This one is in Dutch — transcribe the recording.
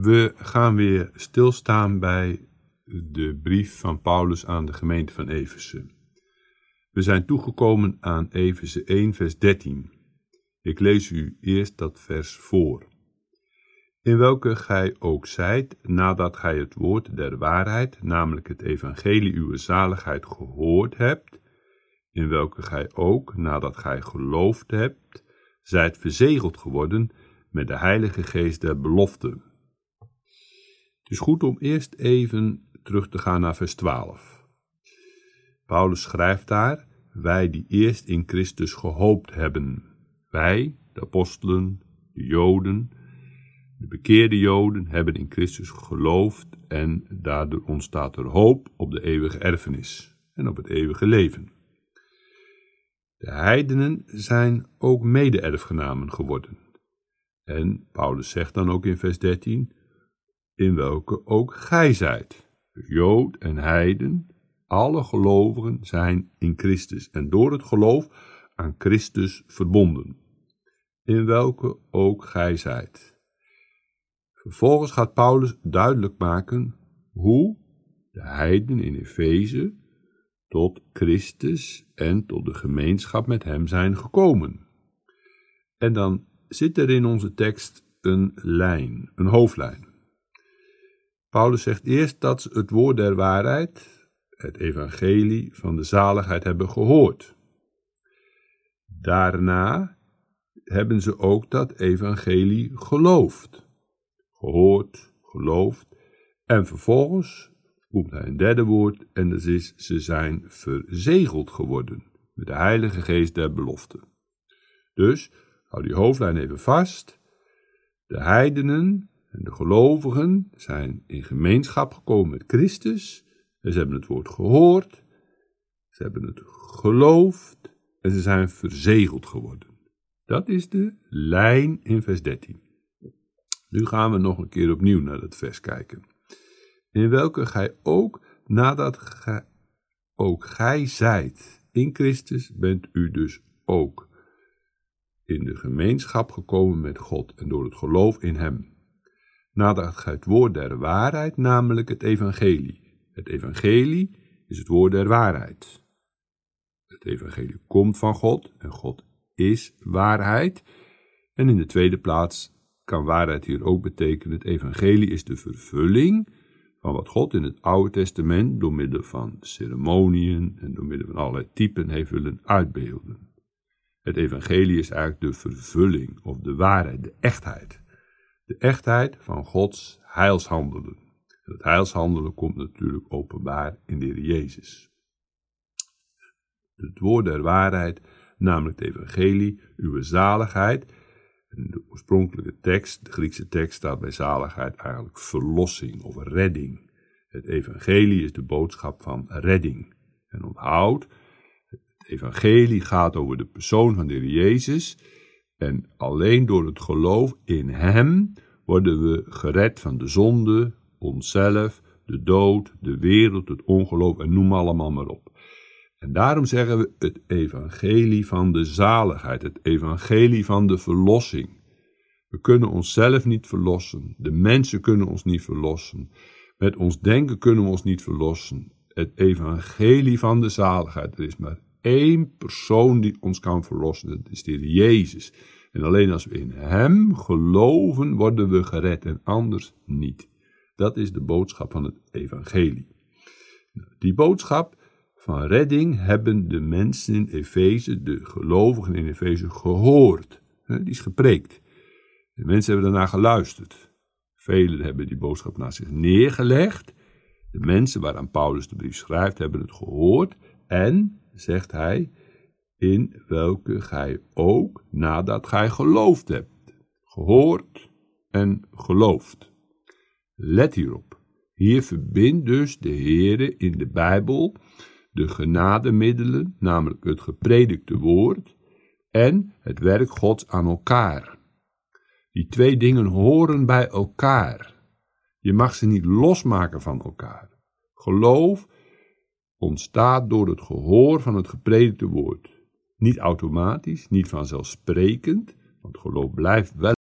We gaan weer stilstaan bij de brief van Paulus aan de gemeente van Efeze. We zijn toegekomen aan Efeze 1, vers 13. Ik lees u eerst dat vers voor. In welke gij ook zijt, nadat gij het woord der waarheid, namelijk het evangelie uw zaligheid, gehoord hebt, in welke gij ook, nadat gij geloofd hebt, zijt verzegeld geworden met de Heilige Geest der belofte. Het is goed om eerst even terug te gaan naar vers 12. Paulus schrijft daar: Wij die eerst in Christus gehoopt hebben. Wij, de apostelen, de Joden, de bekeerde Joden, hebben in Christus geloofd en daardoor ontstaat er hoop op de eeuwige erfenis en op het eeuwige leven. De heidenen zijn ook mede-erfgenamen geworden. En Paulus zegt dan ook in vers 13, in welke ook gij zijt. Dus Jood en heiden, alle gelovigen zijn in Christus en door het geloof aan Christus verbonden. In welke ook gij zijt. Vervolgens gaat Paulus duidelijk maken hoe de heiden in Efeze tot Christus en tot de gemeenschap met hem zijn gekomen. En dan zit er in onze tekst een lijn, een hoofdlijn. Paulus zegt eerst dat ze het woord der waarheid, het evangelie van de zaligheid, hebben gehoord. Daarna hebben ze ook dat evangelie geloofd. Gehoord, geloofd. En vervolgens komt hij een derde woord en dat is ze zijn verzegeld geworden met de heilige geest der belofte. Dus, hou die hoofdlijn even vast. De heidenen en de gelovigen zijn in gemeenschap gekomen met Christus. En ze hebben het woord gehoord. Ze hebben het geloofd. En ze zijn verzegeld geworden. Dat is de lijn in vers 13. Nu gaan we nog een keer opnieuw naar dat vers kijken. In welke gij ook, nadat gij ook gij zijt in Christus, bent u dus ook in de gemeenschap gekomen met God en door het geloof in Hem nadat gij het woord der waarheid, namelijk het evangelie. Het evangelie is het woord der waarheid. Het evangelie komt van God en God is waarheid. En in de tweede plaats kan waarheid hier ook betekenen, het evangelie is de vervulling van wat God in het Oude Testament door middel van ceremoniën en door middel van allerlei typen heeft willen uitbeelden. Het evangelie is eigenlijk de vervulling of de waarheid, de echtheid de echtheid van Gods heilshandelen. En het heilshandelen komt natuurlijk openbaar in de Heer Jezus. Het woord der waarheid, namelijk het evangelie, uw zaligheid. De oorspronkelijke tekst, de Griekse tekst, staat bij zaligheid eigenlijk verlossing of redding. Het evangelie is de boodschap van redding. En onthoud, het evangelie gaat over de persoon van de Heer Jezus en alleen door het geloof in Hem worden we gered van de zonde, onszelf, de dood, de wereld, het ongeloof en noem allemaal maar op. En daarom zeggen we het evangelie van de zaligheid, het evangelie van de verlossing. We kunnen onszelf niet verlossen, de mensen kunnen ons niet verlossen, met ons denken kunnen we ons niet verlossen. Het evangelie van de zaligheid, er is maar één persoon die ons kan verlossen, dat is de Heer Jezus. En alleen als we in Hem geloven, worden we gered en anders niet. Dat is de boodschap van het Evangelie. Nou, die boodschap van redding hebben de mensen in Efeze, de gelovigen in Efeze, gehoord. Die is gepreekt. De mensen hebben daarna geluisterd. Velen hebben die boodschap naar zich neergelegd. De mensen waaraan Paulus de brief schrijft, hebben het gehoord. En, zegt hij, in welke gij ook nadat gij geloofd hebt, gehoord en geloofd. Let hierop. Hier verbindt dus de Heere in de Bijbel de genademiddelen, namelijk het gepredikte woord, en het werk Gods aan elkaar. Die twee dingen horen bij elkaar. Je mag ze niet losmaken van elkaar. Geloof ontstaat door het gehoor van het gepredikte woord. Niet automatisch, niet vanzelfsprekend, want geloof blijft wel